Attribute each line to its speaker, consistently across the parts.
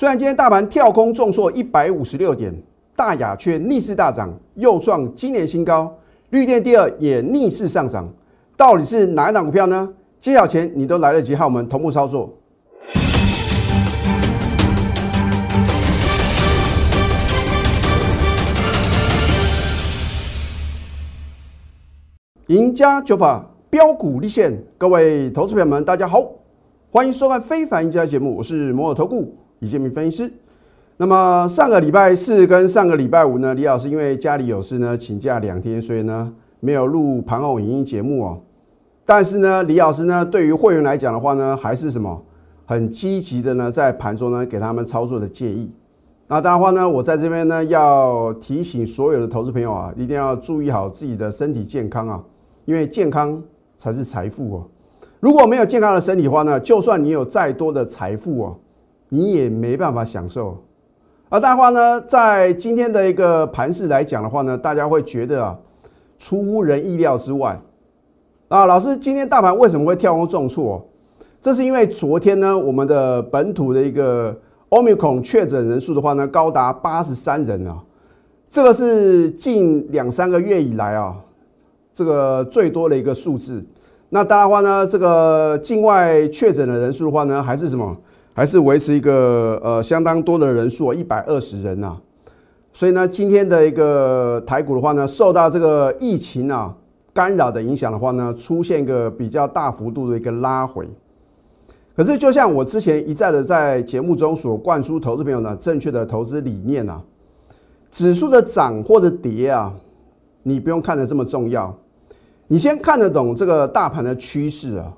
Speaker 1: 虽然今天大盘跳空重挫一百五十六点，大雅却逆势大涨，又创今年新高。绿电第二也逆势上涨，到底是哪一档股票呢？揭晓前你都来得及和我们同步操作。赢家九法标股立现，各位投资朋友们，大家好，欢迎收看《非凡赢家》节目，我是摩尔投顾李建明分析师。那么上个礼拜四跟上个礼拜五呢，李老师因为家里有事呢，请假两天，所以呢没有录盘后影音节目哦。但是呢，李老师呢对于会员来讲的话呢，还是什么很积极的呢，在盘中呢给他们操作的建议。那当然话呢，我在这边呢要提醒所有的投资朋友啊，一定要注意好自己的身体健康啊。因为健康才是财富哦。如果没有健康的身体的话呢，就算你有再多的财富哦，你也没办法享受。而大话呢，在今天的一个盘势来讲的话呢，大家会觉得啊，出乎人意料之外。啊，老师，今天大盘为什么会跳空重挫？这是因为昨天呢，我们的本土的一个 Omicron 确诊人数的话呢，高达八十三人啊，这个是近两三个月以来啊。这个最多的一个数字，那当然话呢，这个境外确诊的人数的话呢，还是什么？还是维持一个呃相当多的人数，一百二十人呐。所以呢，今天的一个台股的话呢，受到这个疫情啊干扰的影响的话呢，出现一个比较大幅度的一个拉回。可是，就像我之前一再的在节目中所灌输投资朋友呢，正确的投资理念啊，指数的涨或者跌啊。你不用看的这么重要，你先看得懂这个大盘的趋势啊。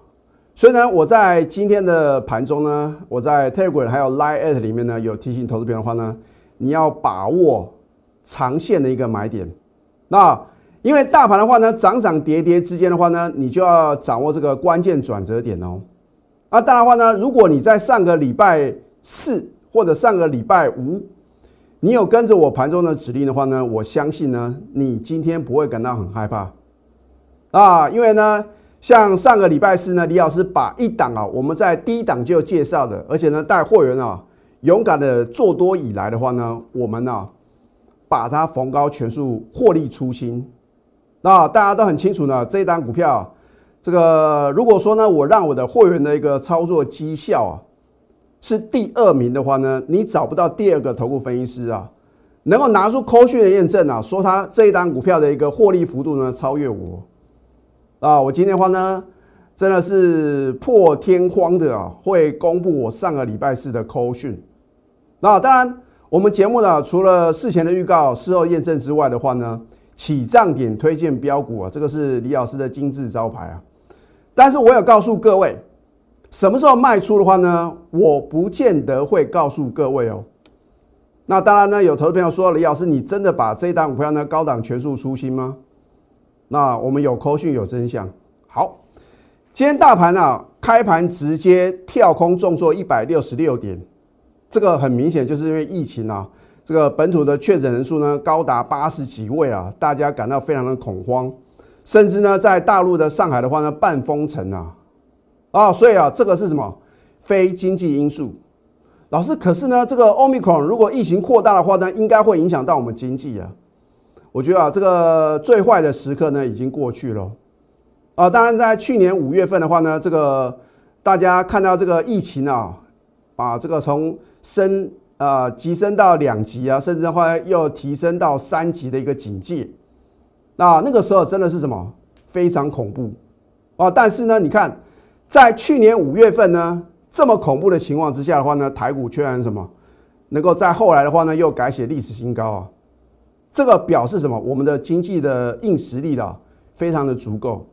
Speaker 1: 所以呢，我在今天的盘中呢，我在 Telegram 还有 Line 里面呢，有提醒投资朋友的话呢，你要把握长线的一个买点。那因为大盘的话呢，涨涨跌跌之间的话呢，你就要掌握这个关键转折点哦。那当然的话呢，如果你在上个礼拜四或者上个礼拜五，你有跟着我盘中的指令的话呢，我相信呢，你今天不会感到很害怕啊，因为呢，像上个礼拜四呢，李老师把一档啊，我们在第一档就介绍的，而且呢，带货源啊，勇敢的做多以来的话呢，我们呢，把它逢高全数获利出清啊，大家都很清楚呢，这一单股票，这个如果说呢，我让我的会员的一个操作绩效啊。是第二名的话呢，你找不到第二个头部分析师啊，能够拿出科学的验证啊，说他这一单股票的一个获利幅度呢超越我啊，我今天的话呢，真的是破天荒的啊，会公布我上个礼拜四的扣讯。那当然，我们节目呢，除了事前的预告、事后验证之外的话呢，起涨点推荐标股啊，这个是李老师的金字招牌啊。但是我有告诉各位。什么时候卖出的话呢？我不见得会告诉各位哦。那当然呢，有投资朋友说：“李老师，你真的把这一档股票呢高档全数出清吗？”那我们有扣讯有真相。好，今天大盘啊开盘直接跳空重挫一百六十六点，这个很明显就是因为疫情啊，这个本土的确诊人数呢高达八十几位啊，大家感到非常的恐慌，甚至呢在大陆的上海的话呢半封城啊。啊，所以啊，这个是什么？非经济因素。老师，可是呢，这个 Omicron 如果疫情扩大的话呢，应该会影响到我们经济啊。我觉得啊，这个最坏的时刻呢已经过去了。啊，当然在去年五月份的话呢，这个大家看到这个疫情啊，把这个从升啊急升到两级啊，甚至后来又提升到三级的一个警戒。那那个时候真的是什么？非常恐怖啊！但是呢，你看。在去年五月份呢，这么恐怖的情况之下的话呢，台股居然什么能够在后来的话呢，又改写历史新高啊？这个表示什么？我们的经济的硬实力的非常的足够，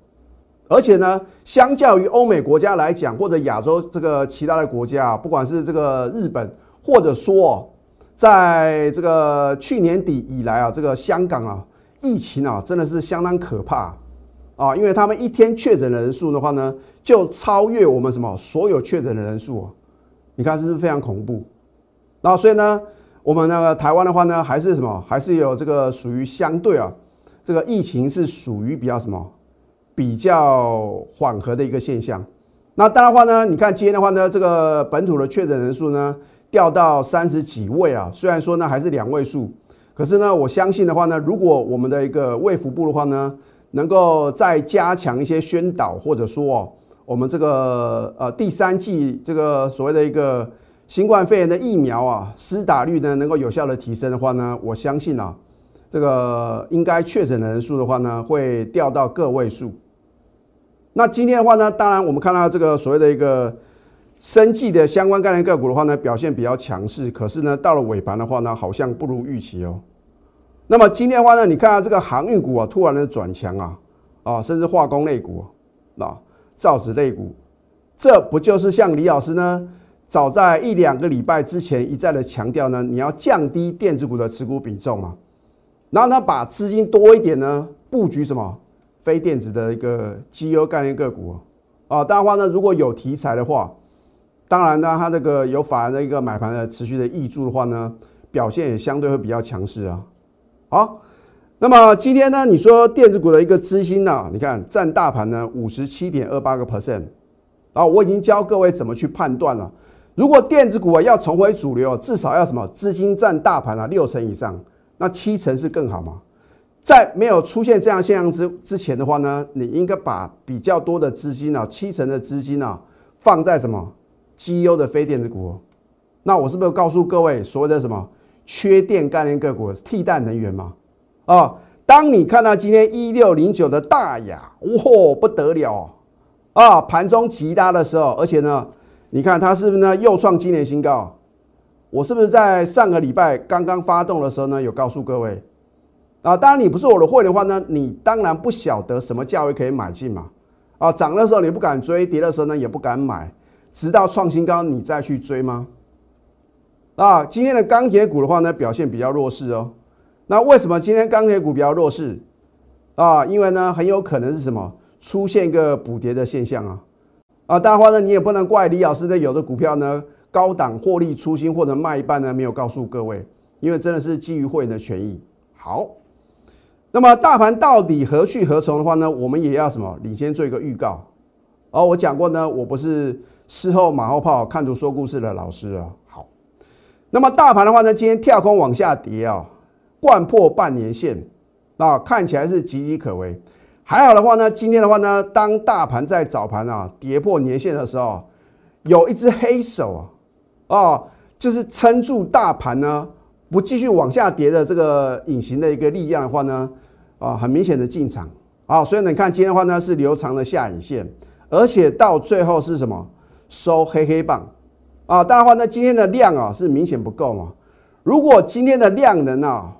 Speaker 1: 而且呢，相较于欧美国家来讲，或者亚洲这个其他的国家啊，不管是这个日本，或者说在这个去年底以来啊，这个香港啊，疫情啊，真的是相当可怕。啊，因为他们一天确诊的人数的话呢，就超越我们什么所有确诊的人数啊？你看是不是非常恐怖？那所以呢，我们那个台湾的话呢，还是什么，还是有这个属于相对啊，这个疫情是属于比较什么比较缓和的一个现象。那当然的话呢，你看今天的话呢，这个本土的确诊人数呢，掉到三十几位啊。虽然说呢还是两位数，可是呢我相信的话呢，如果我们的一个卫福部的话呢，能够再加强一些宣导，或者说哦，我们这个呃第三季这个所谓的一个新冠肺炎的疫苗啊，施打率呢能够有效的提升的话呢，我相信啊，这个应该确诊的人数的话呢，会掉到个位数。那今天的话呢，当然我们看到这个所谓的一个生计的相关概念个股的话呢，表现比较强势。可是呢，到了尾盘的话呢，好像不如预期哦。那么今天的话呢，你看到这个航运股啊，突然的转强啊，啊，甚至化工类股啊，造纸类股，这不就是像李老师呢，早在一两个礼拜之前一再的强调呢，你要降低电子股的持股比重嘛，然后呢，把资金多一点呢，布局什么？非电子的一个绩优概念个股啊，当然话呢，如果有题材的话，当然呢，它这个有法人的一个买盘的持续的挹注的话呢，表现也相对会比较强势啊。好，那么今天呢，你说电子股的一个资金呢，你看占大盘呢五十七点二八个 percent，啊，我已经教各位怎么去判断了。如果电子股啊要重回主流，至少要什么资金占大盘啊六成以上，那七成是更好吗？在没有出现这样现象之之前的话呢，你应该把比较多的资金啊，七成的资金啊，放在什么绩优的非电子股。那我是不是告诉各位，所谓的什么缺电概念个股、替代能源嘛？啊，当你看到今天一六零九的大雅，哇，不得了啊！盘中急拉的时候，而且呢，你看它是不是呢又创今年新高？我是不是在上个礼拜刚刚发动的时候呢，有告诉各位？啊，当然你不是我的会的话呢，你当然不晓得什么价位可以买进嘛。啊，涨的时候你不敢追，跌的时候呢也不敢买，直到创新高你再去追吗？啊，今天的钢铁股的话呢表现比较弱势哦。那为什么今天钢铁股比较弱势？啊，因为呢很有可能是什么出现一个补跌的现象啊。啊，当然话呢你也不能怪李老师的有的股票呢高档获利出新或者卖一半呢没有告诉各位，因为真的是基于会员的权益。好。那么大盘到底何去何从的话呢？我们也要什么领先做一个预告。哦，我讲过呢，我不是事后马后炮、看图说故事的老师啊。好，那么大盘的话呢，今天跳空往下跌啊，贯破半年线啊，看起来是岌岌可危。还好的话呢，今天的话呢，当大盘在早盘啊跌破年线的时候，有一只黑手啊，啊，就是撑住大盘呢。不继续往下跌的这个隐形的一个力量的话呢，啊，很明显的进场啊，所以你看今天的话呢是留长的下影线，而且到最后是什么收黑黑棒啊？当然话呢，今天的量啊是明显不够嘛。如果今天的量能啊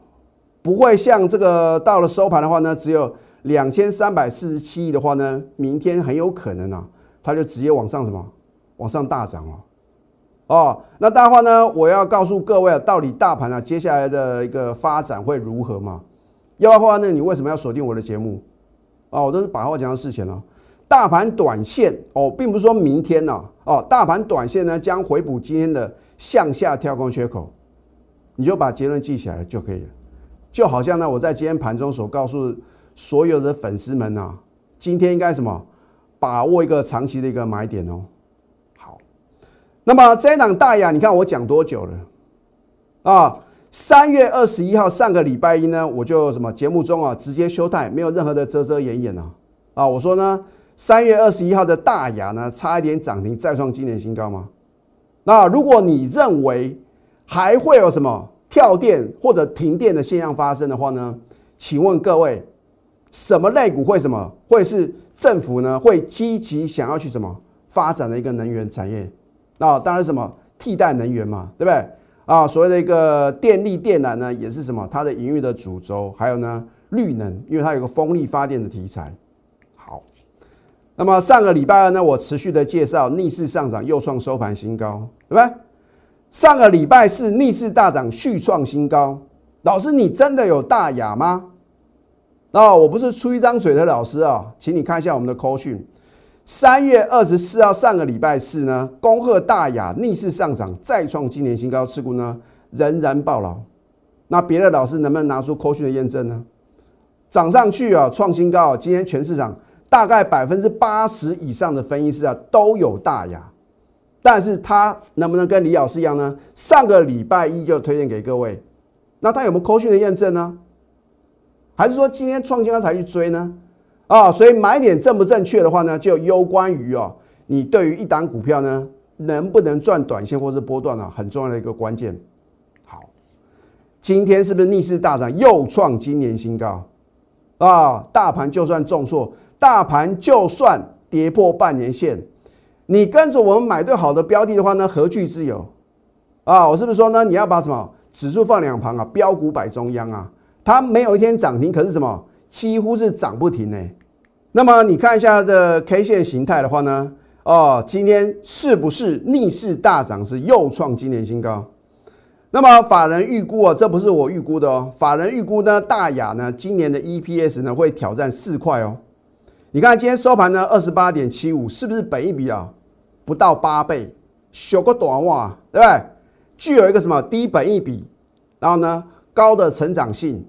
Speaker 1: 不会像这个到了收盘的话呢，只有两千三百四十七亿的话呢，明天很有可能啊，它就直接往上什么往上大涨哦。哦，那当然话呢，我要告诉各位啊，到底大盘啊接下来的一个发展会如何嘛？要不然话呢，你为什么要锁定我的节目？啊，我都是把话讲到事前了。大盘短线哦，并不是说明天呢，哦，大盘短线呢将回补今天的向下跳空缺口，你就把结论记起来就可以了。就好像呢，我在今天盘中所告诉所有的粉丝们呢，今天应该什么，把握一个长期的一个买点哦。好那么这一档大雅，你看我讲多久了啊？三月二十一号，上个礼拜一呢，我就什么节目中啊，直接休态，没有任何的遮遮掩掩啊啊！我说呢，三月二十一号的大雅呢，差一点涨停，再创今年新高吗？那如果你认为还会有什么跳电或者停电的现象发生的话呢？请问各位，什么类股会什么会是政府呢会积极想要去什么发展的一个能源产业？那当然什么替代能源嘛，对不对？啊，所谓的一个电力电缆呢，也是什么它的营运的主轴。还有呢，绿能，因为它有个风力发电的题材。好，那么上个礼拜二呢，我持续的介绍逆势上涨，又创收盘新高，对不对？上个礼拜四逆势大涨，续创新高。老师，你真的有大雅吗？那我不是出一张嘴的老师啊，请你看一下我们的扣讯。三月二十四号，上个礼拜四呢，恭贺大雅逆势上涨，再创今年新高，持股呢仍然爆牢。那别的老师能不能拿出科讯的验证呢？涨上去啊，创新高。今天全市场大概百分之八十以上的分析师啊都有大雅但是它能不能跟李老师一样呢？上个礼拜一就推荐给各位，那它有没有扣讯的验证呢？还是说今天创新它才去追呢？啊，所以买点正不正确的话呢，就攸关于哦，你对于一档股票呢能不能赚短线或是波段呢，很重要的一个关键。好，今天是不是逆势大涨，又创今年新高？啊，大盘就算重挫，大盘就算跌破半年线。你跟着我们买对好的标的的话呢，何惧之有？啊，我是不是说呢？你要把什么指数放两旁啊，标股摆中央啊？它没有一天涨停，可是什么几乎是涨不停呢？那么你看一下它的 K 线形态的话呢，哦，今天是不是逆势大涨，是又创今年新高？那么法人预估啊，这不是我预估的哦，法人预估呢，大雅呢今年的 EPS 呢会挑战四块哦。你看今天收盘呢二十八点七五，是不是本一比啊？不到八倍，小个短袜，对不对？具有一个什么低本益比，然后呢高的成长性。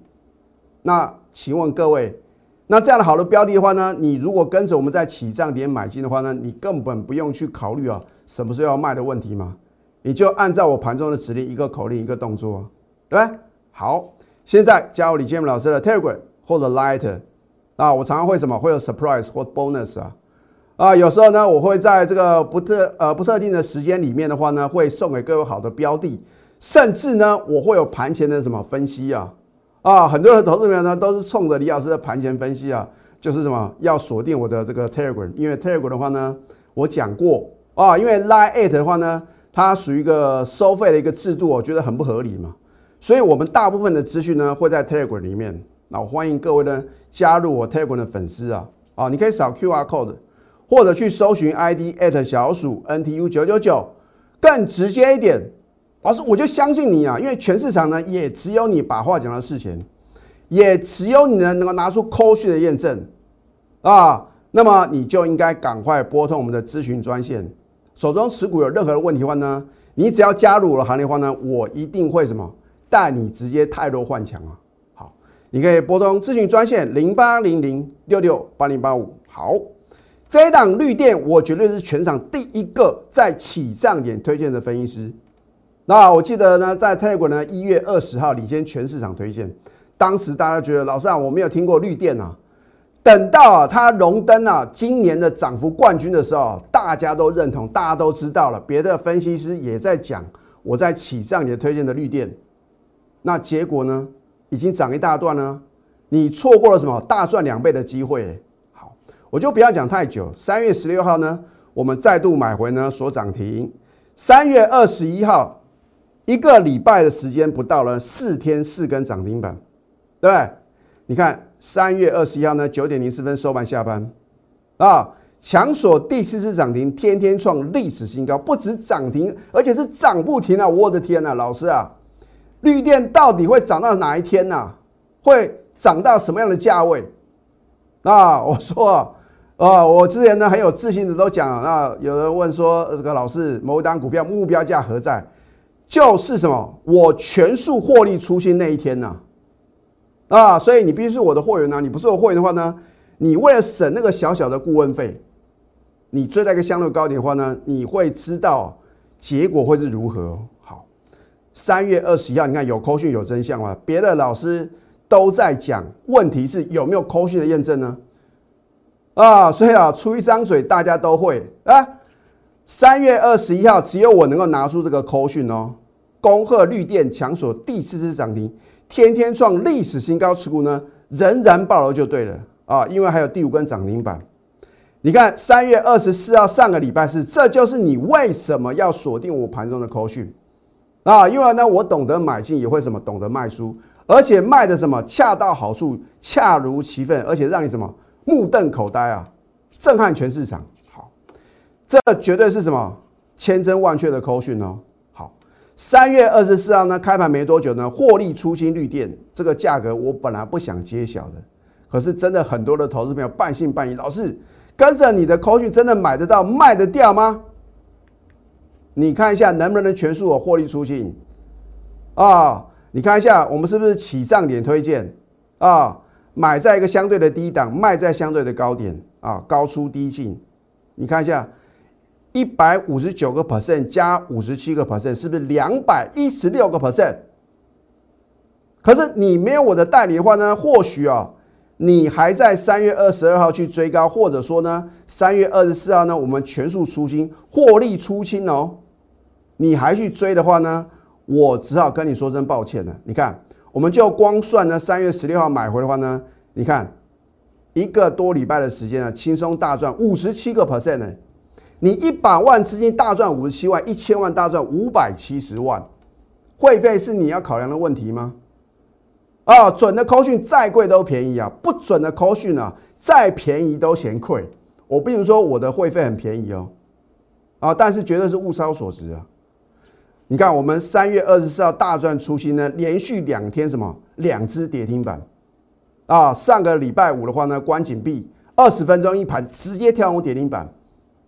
Speaker 1: 那请问各位，那这样的好的标的的话呢，你如果跟着我们在起涨点买进的话呢，你根本不用去考虑啊什么时候要卖的问题嘛？你就按照我盘中的指令，一个口令一个动作，对吧？好，现在加入李建明老师的 Telegram 或者 Lighter 啊，我常常会什么会有 Surprise 或 Bonus 啊。啊，有时候呢，我会在这个不特呃不特定的时间里面的话呢，会送给各位好的标的，甚至呢，我会有盘前的什么分析啊。啊，很多的投资人呢都是冲着李老师的盘前分析啊，就是什么要锁定我的这个 Telegram，因为 Telegram 的话呢，我讲过啊，因为 Line at 的话呢，它属于一个收费的一个制度，我觉得很不合理嘛，所以我们大部分的资讯呢会在 Telegram 里面，那我欢迎各位呢加入我 Telegram 的粉丝啊。啊，你可以扫 QR code。或者去搜寻 ID at 小鼠 NTU 九九九，更直接一点，老师我就相信你啊，因为全市场呢也只有你把话讲到事前，也只有你呢能够拿出扣讯的验证啊，那么你就应该赶快拨通我们的咨询专线，手中持股有任何的问题话呢，你只要加入我的行列话呢，我一定会什么带你直接泰弱换强啊。好，你可以拨通咨询专线零八零零六六八零八五，好。这一档绿电，我绝对是全场第一个在起涨点推荐的分析师。那我记得呢，在 Telegram 呢一月二十号领先全市场推荐，当时大家觉得老师啊，我没有听过绿电啊。等到啊它荣登啊今年的涨幅冠军的时候，大家都认同，大家都知道了，别的分析师也在讲我在起涨点推荐的绿电。那结果呢，已经涨一大段了，你错过了什么大赚两倍的机会？好我就不要讲太久。三月十六号呢，我们再度买回呢，所涨停。三月二十一号，一个礼拜的时间不到了，四天四根涨停板，对不对？你看三月二十一号呢，九点零四分收盘下班啊，强锁第四次涨停，天天创历史新高，不止涨停，而且是涨不停啊！我的天呐，老师啊，绿电到底会涨到哪一天呢？会涨到什么样的价位？那我说。啊，我之前呢很有自信的都讲，那有人问说，这个老师某一档股票目标价何在？就是什么？我全数获利出新那一天呢？啊，所以你必须是我的会员呢，你不是我会员的话呢，你为了省那个小小的顾问费，你追在一个相对高点的话呢，你会知道结果会是如何。好，三月二十一号，你看有扣讯有真相吗？别的老师都在讲，问题是有没有扣讯的验证呢？啊，所以啊，出一张嘴，大家都会啊。三月二十一号，只有我能够拿出这个扣讯哦。恭贺绿电强锁第四次涨停，天天创历史新高，持股呢仍然爆楼就对了啊，因为还有第五根涨停板。你看三月二十四号上个礼拜四，这就是你为什么要锁定我盘中的扣讯啊？因为呢，我懂得买进，也会什么懂得卖出，而且卖的什么恰到好处，恰如其分，而且让你什么。目瞪口呆啊！震撼全市场。好，这绝对是什么千真万确的口讯哦。三月二十四号呢，开盘没多久呢，获利出新绿电，这个价格我本来不想揭晓的，可是真的很多的投资朋友半信半疑。老师跟着你的口讯，真的买得到、卖得掉吗？你看一下能不能全数我获利出新啊？你看一下我们是不是起涨点推荐啊？买在一个相对的低档，卖在相对的高点啊，高出低进。你看一下，一百五十九个 percent 加五十七个 percent，是不是两百一十六个 percent？可是你没有我的代理的话呢，或许啊，你还在三月二十二号去追高，或者说呢，三月二十四号呢，我们全数出清，获利出清哦，你还去追的话呢，我只好跟你说声抱歉了。你看，我们就光算呢，三月十六号买回的话呢，你看一个多礼拜的时间啊，轻松大赚五十七个 percent 呢。你一百万资金大赚五十七万，一千万大赚五百七十万，会费是你要考量的问题吗？啊，准的扣讯再贵都便宜啊，不准的扣讯啊，再便宜都嫌贵。我并不是说我的会费很便宜哦，啊，但是绝对是物超所值啊。你看，我们三月二十四号大赚出新呢，连续两天什么两只跌停板啊。上个礼拜五的话呢，关紧闭二十分钟一盘，直接跳空跌停板，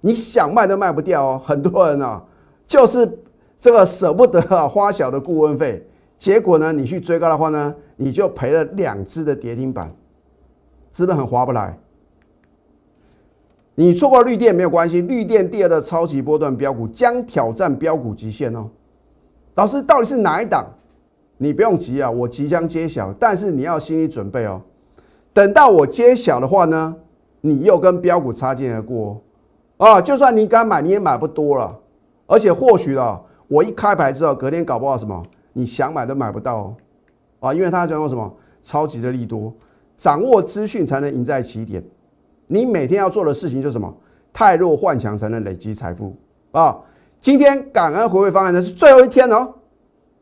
Speaker 1: 你想卖都卖不掉哦。很多人啊，就是这个舍不得啊，花小的顾问费。结果呢，你去追高的话呢，你就赔了两只的跌停板，是不是很划不来？你错过绿电没有关系，绿电第二的超级波段标股将挑战标股极限哦。老师到底是哪一档？你不用急啊，我即将揭晓，但是你要心理准备哦。等到我揭晓的话呢，你又跟标股擦肩而过啊！就算你敢买，你也买不多了，而且或许啊，我一开牌之后，隔天搞不好什么？你想买都买不到哦，啊，因为它讲有什么超级的利多，掌握资讯才能赢在起点。你每天要做的事情就是什么？太弱换强才能累积财富啊！今天感恩回馈方案呢是最后一天哦，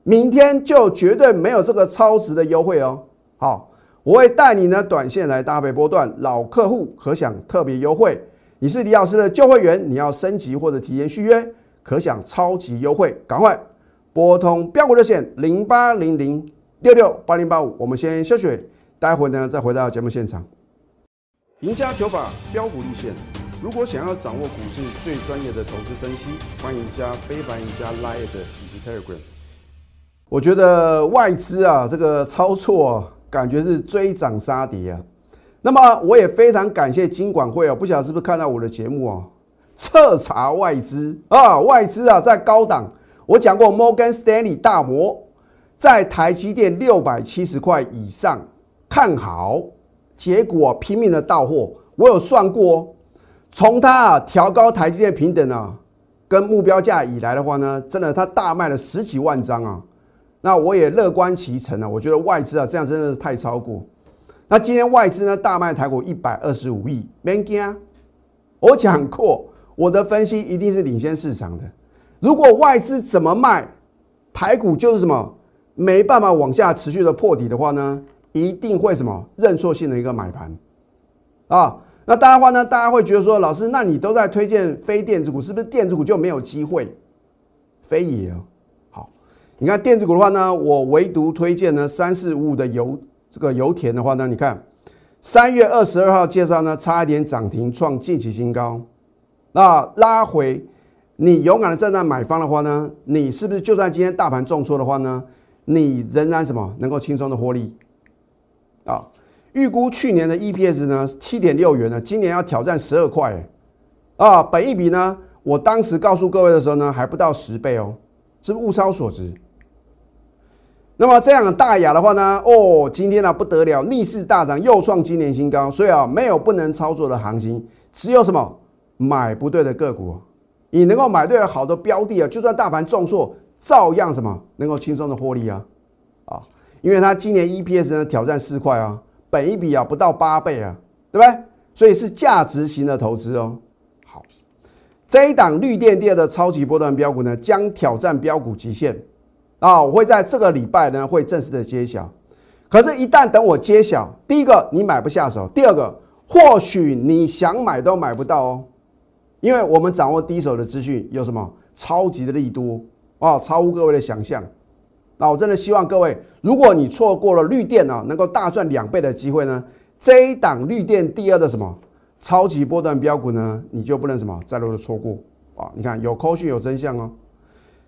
Speaker 1: 明天就绝对没有这个超值的优惠哦。好，我会带你呢短线来搭配波段，老客户可享特别优惠。你是李老师的旧会员，你要升级或者提前续约，可享超级优惠，赶快！拨通标股热线零八零零六六八零八五，我们先休息，待会呢再回到节目现场。赢家九法标股立线，如果想要掌握股市最专业的投资分析，欢迎加非凡、赢家 Line 以及 Telegram。我觉得外资啊，这个操作感觉是追涨杀跌啊。那么我也非常感谢金管会啊，不晓得是不是看到我的节目啊，彻查外资啊，外资啊在高档。我讲过，Morgan Stanley 大摩在台积电六百七十块以上看好，结果拼命的到货。我有算过，从它啊调高台积电平等啊跟目标价以来的话呢，真的它大卖了十几万张啊。那我也乐观其成啊，我觉得外资啊这样真的是太超过。那今天外资呢大卖台股一百二十五亿，没惊。我讲过，我的分析一定是领先市场的。如果外资怎么卖，台股就是什么没办法往下持续的破底的话呢，一定会什么认错性的一个买盘啊。那大家话呢，大家会觉得说，老师，那你都在推荐非电子股，是不是电子股就没有机会？非也哦。好，你看电子股的话呢，我唯独推荐呢三四五五的油这个油田的话呢，你看三月二十二号介绍呢，差一点涨停创近期新高，那拉回。你勇敢的站在买方的话呢，你是不是就算今天大盘重挫的话呢，你仍然什么能够轻松的获利？啊，预估去年的 EPS 呢七点六元呢，今年要挑战十二块，啊，本一比呢，我当时告诉各位的时候呢，还不到十倍哦，是不是物超所值？那么这样大雅的话呢，哦，今天呢不得了，逆势大涨，又创今年新高，所以啊，没有不能操作的行情，只有什么买不对的个股。你能够买对好的标的啊，就算大盘重挫，照样什么能够轻松的获利啊，啊，因为它今年 EPS 呢挑战四块啊，本一比啊不到八倍啊，对不对？所以是价值型的投资哦。好，这一档绿电电的超级波段标股呢，将挑战标股极限啊，我会在这个礼拜呢会正式的揭晓。可是，一旦等我揭晓，第一个你买不下手，第二个或许你想买都买不到哦。因为我们掌握第一手的资讯，有什么超级的利多啊，超乎各位的想象。那我真的希望各位，如果你错过了绿电啊，能够大赚两倍的机会呢，这一档绿电第二的什么超级波段标股呢，你就不能什么再度的错过啊！你看有扣讯有真相哦。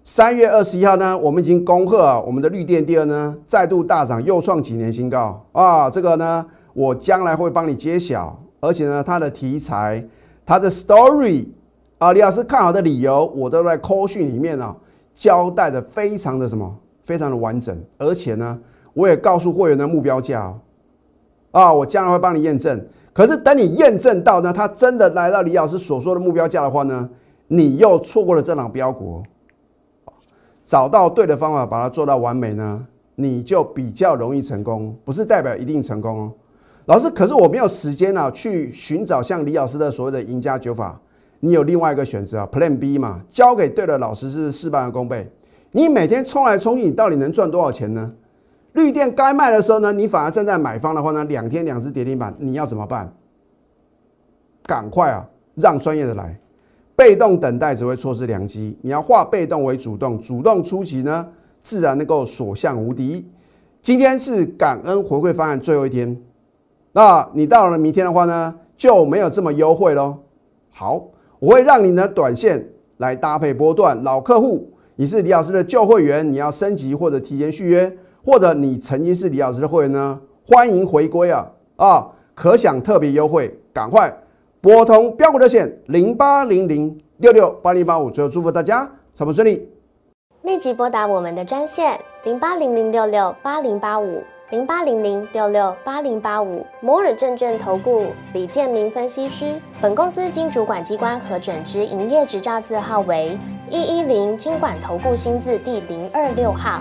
Speaker 1: 三月二十一号呢，我们已经恭贺啊，我们的绿电第二呢再度大涨，又创几年新高啊！这个呢，我将来会帮你揭晓，而且呢，它的题材。它的 story 啊，李老师看好的理由，我都在 call 讯里面啊交代的非常的什么，非常的完整，而且呢，我也告诉会员的目标价哦，啊，我将来会帮你验证。可是等你验证到呢，它真的来到李老师所说的目标价的话呢，你又错过了这档标股。找到对的方法，把它做到完美呢，你就比较容易成功，不是代表一定成功哦。老师，可是我没有时间啊，去寻找像李老师的所谓的赢家九法。你有另外一个选择啊，Plan B 嘛，交给对的老师是事半功倍。你每天冲来冲去，你到底能赚多少钱呢？绿电该卖的时候呢，你反而站在买方的话呢，两天两只跌停板，你要怎么办？赶快啊，让专业的来，被动等待只会错失良机。你要化被动为主动，主动出击呢，自然能够所向无敌。今天是感恩回馈方案最后一天，那你到了明天的话呢，就没有这么优惠喽。好，我会让你的短线来搭配波段。老客户，你是李老师的旧会员，你要升级或者提前续约。或者你曾经是李老师的会员呢？欢迎回归啊！啊，可享特别优惠，赶快拨通标股热线零八零零六六八零八五。最后祝福大家财富顺利，
Speaker 2: 立即拨打我们的专线零八零零六六八零八五零八零零六六八零八五摩尔证券投顾李建明分析师。本公司经主管机关核准之营业执照字号为一一零金管投顾新字第零二六号。